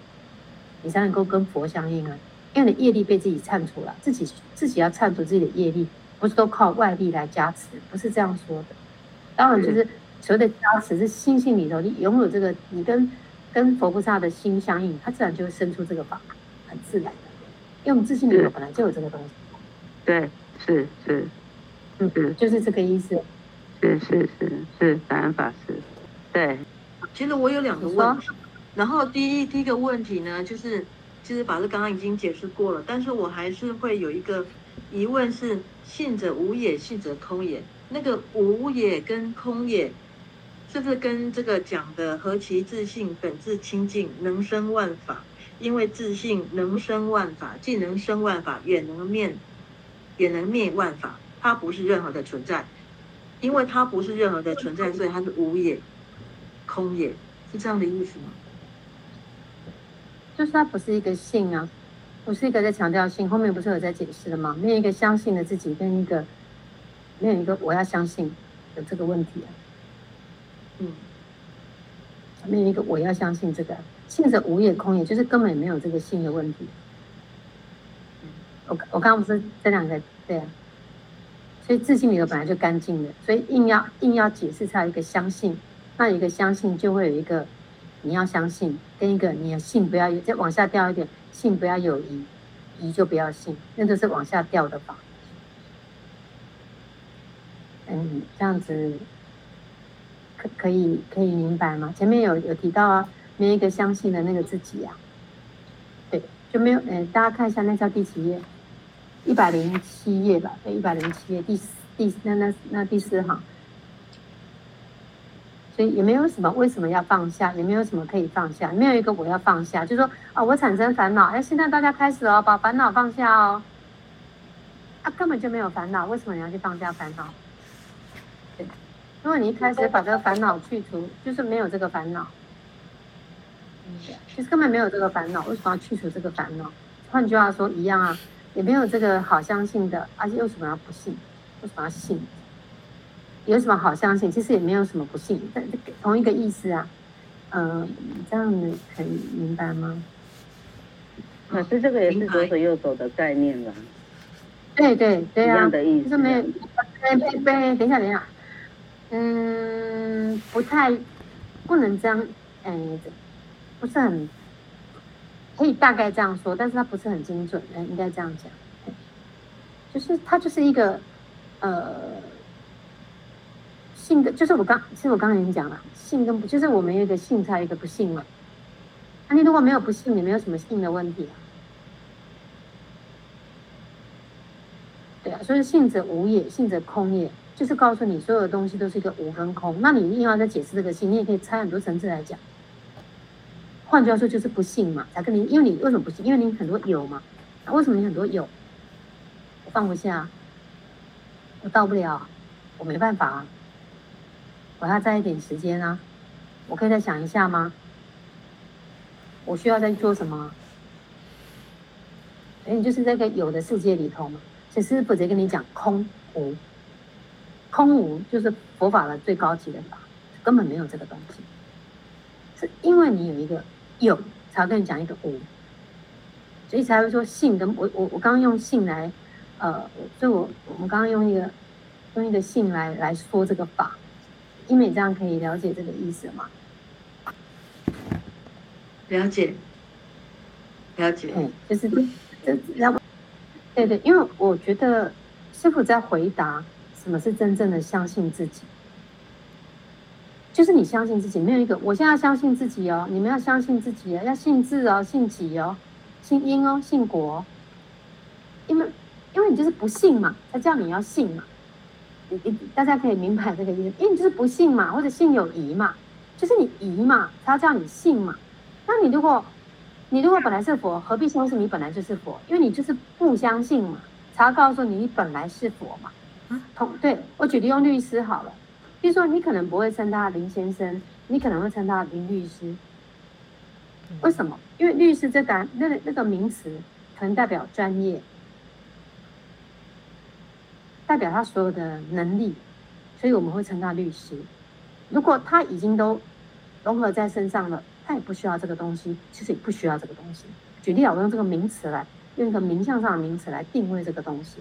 你才能够跟佛相应啊？因为你的业力被自己忏除了，自己自己要忏除自己的业力，不是都靠外力来加持，不是这样说的。当然，就是所谓的加持是心性里头，你拥有这个，你跟跟佛菩萨的心相应，它自然就会生出这个法，很自然的。因为我们自信里头本来就有这个东西。对，是是，嗯是，就是这个意思。是是是是，感恩法师。对，其实我有两个问题，然后第一第一个问题呢，就是。其实法师刚刚已经解释过了，但是我还是会有一个疑问是：信者无也，信者空也。那个无也跟空也，是不是跟这个讲的何其自信本自清净，能生万法？因为自信能生万法，既能生万法，也能灭，也能灭万法。它不是任何的存在，因为它不是任何的存在，所以它是无也，空也，是这样的意思吗？就是它不是一个信啊，不是一个在强调信，后面不是有在解释的吗？没有一个相信的自己跟一个，没有一个我要相信的这个问题，嗯，没有一个我要相信这个，信者无也空也，就是根本没有这个信的问题。我我刚刚不是这两个对啊，所以自信里头本来就干净的，所以硬要硬要解释出来一个相信，那一个相信就会有一个你要相信，跟一个你要信不要有，再往下掉一点，信不要有疑，疑就不要信，那都是往下掉的法。嗯，这样子可以可以明白吗？前面有有提到啊，没有一个相信的那个自己呀、啊，对，就没有。嗯，大家看一下那叫第几页？一百零七页吧，对，一百零七页第四第那那那第四行。所以也没有什么为什么要放下，也没有什么可以放下，没有一个我要放下，就是说啊、我产生烦恼，哎，现在大家开始哦，把烦恼放下哦。啊，根本就没有烦恼，为什么你要去放下烦恼？如果你一开始把这个烦恼去除，就是没有这个烦恼，其实根本没有这个烦恼，为什么要去除这个烦恼？换句话说，一样啊，也没有这个好相信的，而且为什么要不信？为什么要信？有什么好相信？其实也没有什么不信，但同一个意思啊。嗯、呃，这样你可以明白吗？可是这个也是左手右手的概念了。对对对啊，一样的意思。就是没有，等一下，等一下。嗯，不太，不能这样，嗯，不是很，可以大概这样说，但是它不是很精准，嗯，应该这样讲，就是它就是一个，呃，信的，就是我刚，其实我刚才已经讲了，性跟不，就是我们有一个性，才有一个不信嘛，那你如果没有不信，你没有什么性的问题啊，对啊，所以性者无也，性者空也。就是告诉你，所有的东西都是一个无跟空。那你硬要再解释这个信，你也可以拆很多层次来讲。换句话说，就是不信嘛，才跟你，因为你为什么不信？因为你很多有嘛。那为什么你很多有？我放不下，我到不了，我没办法啊。我要再一点时间啊，我可以再想一下吗？我需要再做什么？哎，你就是在个有的世界里头嘛。其实师父在跟你讲空无。空无就是佛法的最高级的法，根本没有这个东西，是因为你有一个有，才会跟你讲一个无，所以才会说性跟我我我刚刚用性来，呃，所以我我们刚刚用一个用一个性来来说这个法，因为这样可以了解这个意思吗？了解，了解，嗯，就是这然后对对，因为我觉得师傅在回答。什么是真正的相信自己？就是你相信自己，没有一个。我现在要相信自己哦，你们要相信自己哦，要信字哦，信己哦，信因哦，信果。因为，因为你就是不信嘛，他叫你要信嘛。你你大家可以明白这个意思，因为你就是不信嘛，或者信有疑嘛，就是你疑嘛，他要叫你信嘛。那你如果，你如果本来是佛，何必相信你本来就是佛？因为你就是不相信嘛，才要告诉你你本来是佛嘛。同对我举例用律师好了，比如说你可能不会称他林先生，你可能会称他林律师。为什么？因为律师这个那那个名词可能代表专业，代表他所有的能力，所以我们会称他律师。如果他已经都融合在身上了，他也不需要这个东西，其实也不需要这个东西。举例，我用这个名词来用一个名相上的名词来定位这个东西。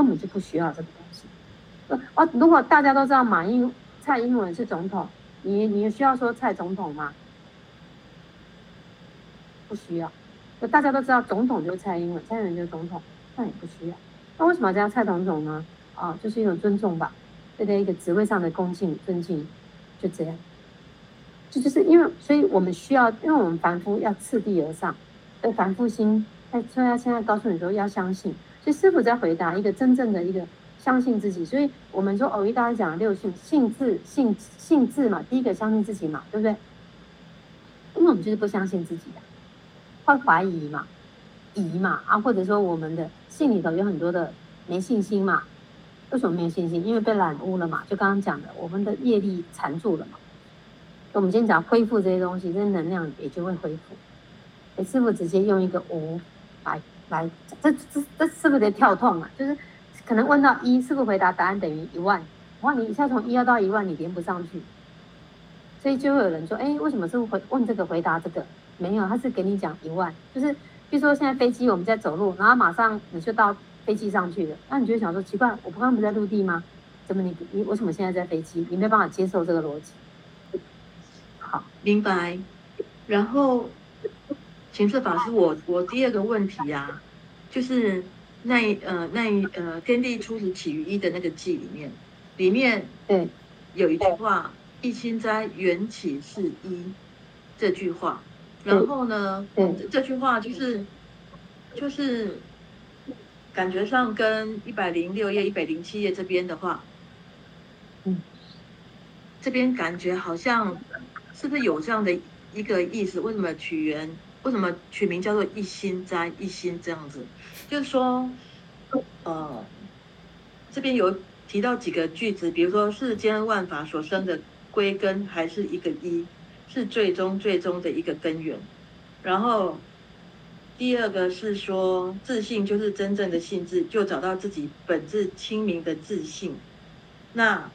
根本就不需要这个东西。哦，如果大家都知道马英蔡英文是总统，你你需要说蔡总统吗？不需要。大家都知道总统就是蔡英文，蔡英文就是总统，那也不需要。那为什么要叫蔡总统呢？啊，就是一种尊重吧，对待一个职位上的恭敬尊敬，就这样。这就，是因为，所以我们需要，因为我们凡夫要次第而上，而凡夫心，所以他现在告诉你说要相信。所以师傅在回答一个真正的一个相信自己，所以我们说偶遇大家讲的六信，信自信信自嘛，第一个相信自己嘛，对不对？因为我们就是不相信自己的，会怀疑嘛，疑嘛啊，或者说我们的信里头有很多的没信心嘛，为什么没有信心？因为被染污了嘛，就刚刚讲的，我们的业力缠住了嘛。我们今天讲恢复这些东西，这些能量也就会恢复。所以师傅直接用一个无来。来，这这这是不是得跳痛啊？就是可能问到一，是不是回答答案等于一万？哇，你一下从一要到一万，你连不上去，所以就会有人说，哎，为什么是回问这个回答这个？没有，他是给你讲一万，就是比如说现在飞机我们在走路，然后马上你就到飞机上去了，那你就想说奇怪，我不刚不在陆地吗？怎么你你为什么现在在飞机？你没有办法接受这个逻辑，好，明白。然后，情色法师，我我第二个问题呀、啊，就是那一呃那一呃天地初始起于一的那个记里面，里面对有一句话，一心斋缘起是一这句话。然后呢，嗯这句话就是就是感觉上跟一百零六页、一百零七页这边的话，嗯，这边感觉好像是不是有这样的一个意思？为什么取缘？为什么取名叫做一心斋？一心这样子，就是说，呃，这边有提到几个句子，比如说世间万法所生的归根还是一个一。是最终最终的一个根源，然后第二个是说自信就是真正的性质，就找到自己本质清明的自信。那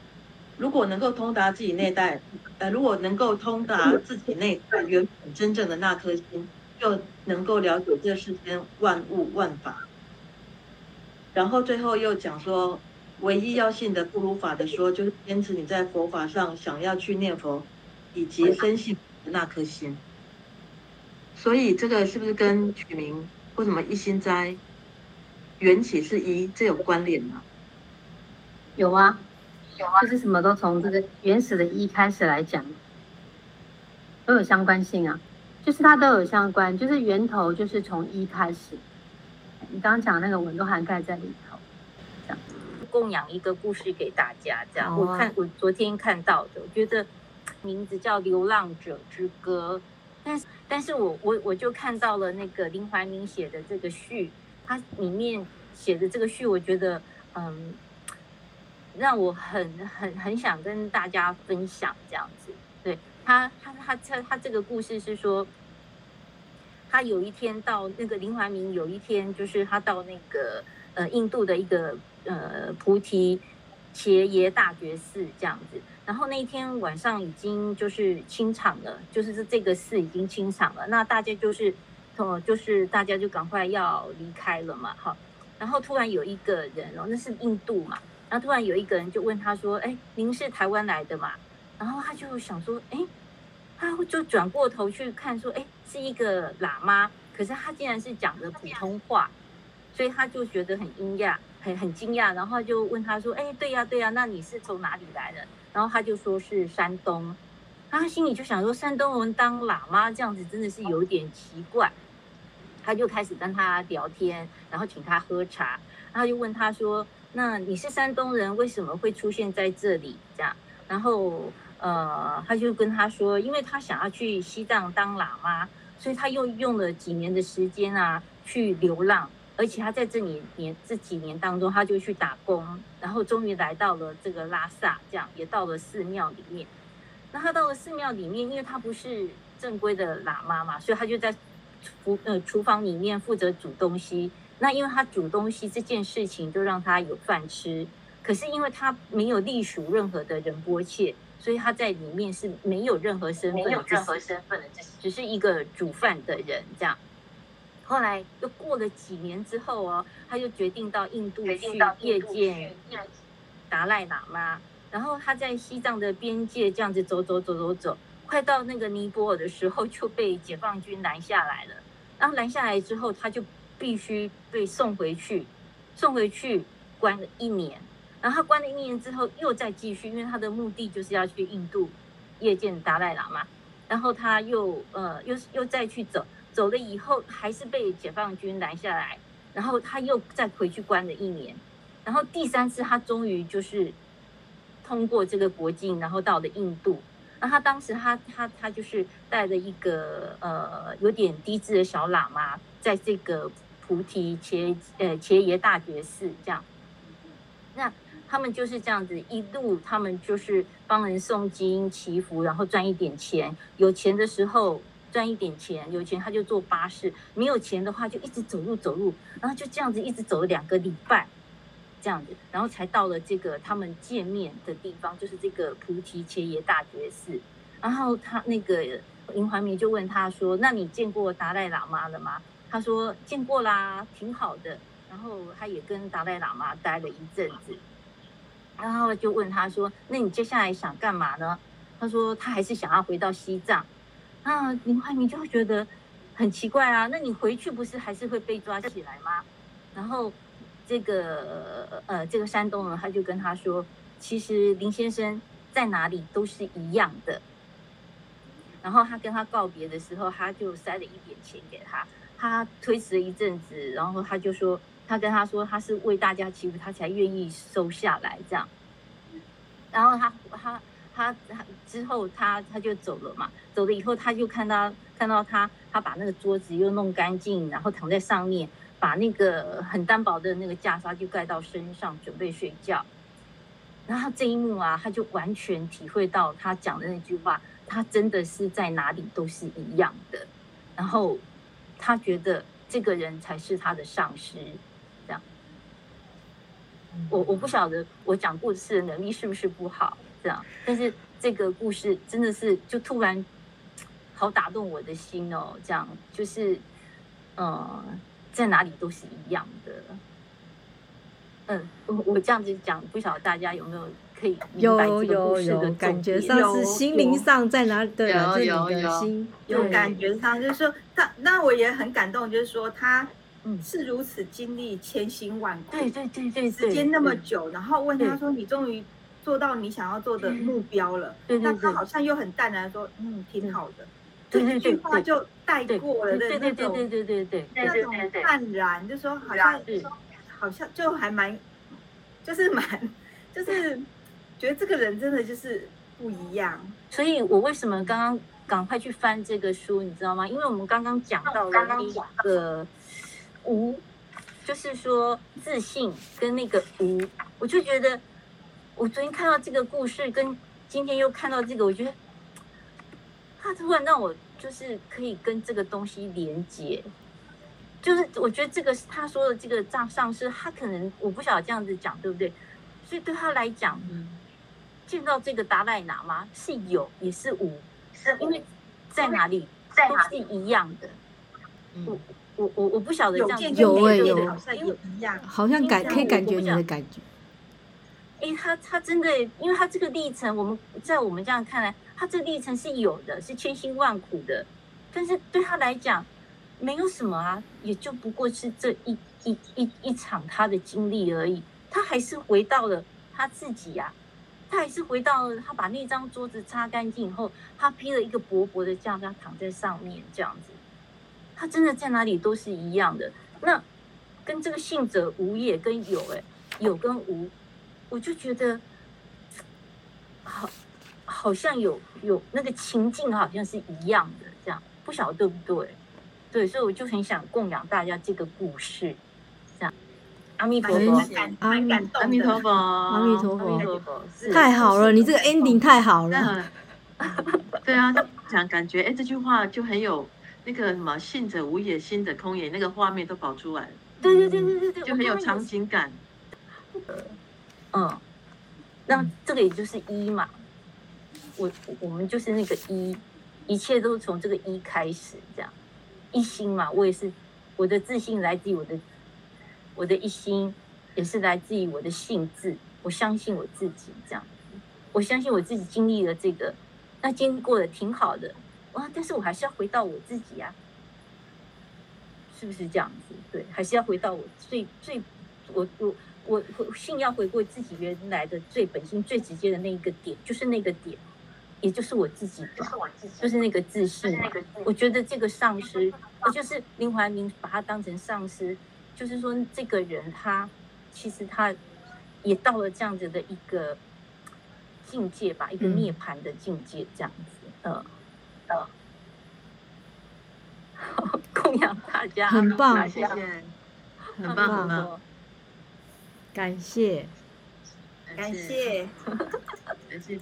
如果能够通达自己内在，呃，如果能够通达自己内在原本真正的那颗心，就能够了解这世间万物万法。然后最后又讲说，唯一要信的不如法的说，就是坚持你在佛法上想要去念佛。以及深信的那颗心，所以这个是不是跟取名为什么一心斋缘起是一，这有关联吗？有啊，有啊，就是什么都从这个原始的一开始来讲，都有相关性啊，就是它都有相关，就是源头就是从一开始。你刚刚讲那个文都涵盖在里头，这样供养一个故事给大家，这样我看我昨天看到的，我觉得。名字叫《流浪者之歌》，但是，但是我我我就看到了那个林怀民写的这个序，他里面写的这个序，我觉得嗯，让我很很很想跟大家分享这样子。他，他他他他这个故事是说，他有一天到那个林怀民有一天就是他到那个呃印度的一个呃菩提伽耶大觉寺这样子。然后那一天晚上已经就是清场了，就是这这个寺已经清场了。那大家就是，呃，就是大家就赶快要离开了嘛，哈。然后突然有一个人哦，那是印度嘛。然后突然有一个人就问他说：“哎，您是台湾来的嘛？”然后他就想说：“哎，他就转过头去看说：‘哎，是一个喇嘛。’可是他竟然是讲的普通话，所以他就觉得很惊讶，很很惊讶。然后就问他说：‘哎，对呀，对呀，那你是从哪里来的？’然后他就说是山东，他心里就想说山东人当喇嘛这样子真的是有点奇怪，他就开始跟他聊天，然后请他喝茶，然后就问他说：“那你是山东人，为什么会出现在这里？”这样，然后呃，他就跟他说，因为他想要去西藏当喇嘛，所以他又用了几年的时间啊去流浪。而且他在这里年这几年当中，他就去打工，然后终于来到了这个拉萨，这样也到了寺庙里面。那他到了寺庙里面，因为他不是正规的喇嘛嘛，所以他就在厨呃厨房里面负责煮东西。那因为他煮东西这件事情就让他有饭吃，可是因为他没有隶属任何的仁波切，所以他在里面是没有任何身份，没有任何身份的，只是一个煮饭的人这样。后来又过了几年之后哦，他就决定到印度去谒见达赖喇嘛。然后他在西藏的边界这样子走走走走走，快到那个尼泊尔的时候，就被解放军拦下来了。然后拦下来之后，他就必须被送回去，送回去关了一年。然后他关了一年之后，又再继续，因为他的目的就是要去印度谒见达赖喇嘛。然后他又呃又又再去走。走了以后，还是被解放军拦下来，然后他又再回去关了一年，然后第三次他终于就是通过这个国境，然后到了印度。那他当时他他他就是带着一个呃有点低智的小喇嘛，在这个菩提伽呃伽耶大觉寺这样。那他们就是这样子一路，他们就是帮人诵经祈福，然后赚一点钱。有钱的时候。赚一点钱，有钱他就坐巴士，没有钱的话就一直走路走路，然后就这样子一直走了两个礼拜，这样子，然后才到了这个他们见面的地方，就是这个菩提伽耶大觉寺。然后他那个林怀民就问他说：“那你见过达赖喇嘛了吗？”他说：“见过啦，挺好的。”然后他也跟达赖喇嘛待了一阵子，然后就问他说：“那你接下来想干嘛呢？”他说他还是想要回到西藏。那林怀民就会觉得很奇怪啊，那你回去不是还是会被抓起来吗？然后这个呃这个山东人他就跟他说，其实林先生在哪里都是一样的。然后他跟他告别的时候，他就塞了一点钱给他。他推迟了一阵子，然后他就说，他跟他说他是为大家祈福，他才愿意收下来这样。然后他他他他之后他他就走了嘛，走了以后他就看到看到他他把那个桌子又弄干净，然后躺在上面，把那个很单薄的那个袈裟就盖到身上准备睡觉。然后这一幕啊，他就完全体会到他讲的那句话，他真的是在哪里都是一样的。然后。他觉得这个人才是他的上师，我我不晓得我讲故事的能力是不是不好，这样。但是这个故事真的是就突然好打动我的心哦，这样就是，呃，在哪里都是一样的。嗯，我我这样子讲，不晓得大家有没有？可以明白这个故事的感觉上是心灵上在哪里？对，有有有有感觉上就是说他，那我也很感动，就是说他是如此经历千辛万苦，对对对对，时间那么久，然后问他说：“你终于做到你想要做的目标了。”那他好像又很淡然说：“嗯，挺好的。”对对对，这句话就带过了的那种，对对对对对，那种淡然，就说好像好像就还蛮，就是蛮，就是。觉得这个人真的就是不一样，所以我为什么刚刚赶快去翻这个书，你知道吗？因为我们刚刚讲到了那个无，就是说自信跟那个无，我就觉得我昨天看到这个故事，跟今天又看到这个，我觉得他突然让我就是可以跟这个东西连接，就是我觉得这个是他说的这个账上是，他可能我不晓得这样子讲对不对，所以对他来讲，嗯。见到这个达赖喇嘛是有也是无，是因为在哪里都是一样的。我我我我不晓得这样子有哎有，好像有一样，好像感可以感觉你的感觉。哎，他他真的，因为他这个历程，我们在我们这样看来，他这个历程是有的，是千辛万苦的。但是对他来讲，没有什么啊，也就不过是这一一一一场他的经历而已。他还是回到了他自己呀。他还是回到了，他把那张桌子擦干净以后，他披了一个薄薄的袈裟躺在上面，这样子，他真的在哪里都是一样的。那跟这个信者无也跟有，哎，有跟无，我就觉得好，好像有有那个情境好像是一样的，这样不晓得对不对？对，所以我就很想供养大家这个故事。阿弥陀佛，阿弥阿弥陀佛，阿弥陀佛，太好了，你这个 ending 太好了。对啊，讲感觉，哎，这句话就很有那个什么“信者无也，心者空也”，那个画面都跑出来了。对对对对对对，就很有场景感。嗯，那这个也就是一嘛，我我们就是那个一，一切都是从这个一开始，这样一心嘛，我也是，我的自信来自于我的。我的一心也是来自于我的性质，我相信我自己这样，我相信我自己经历了这个，那经过的挺好的哇，但是我还是要回到我自己呀，是不是这样子？对，还是要回到我最最，我我我我信要回归自己原来的最本心、最直接的那一个点，就是那个点，也就是我自己，就是我自己，就是那个自信。我觉得这个上师，我就是林怀民，把他当成上师。就是说，这个人他其实他也到了这样子的一个境界吧，一个涅槃的境界，这样子，嗯嗯，供养大家，很棒，谢谢，很棒，很棒，感谢，感谢，感谢。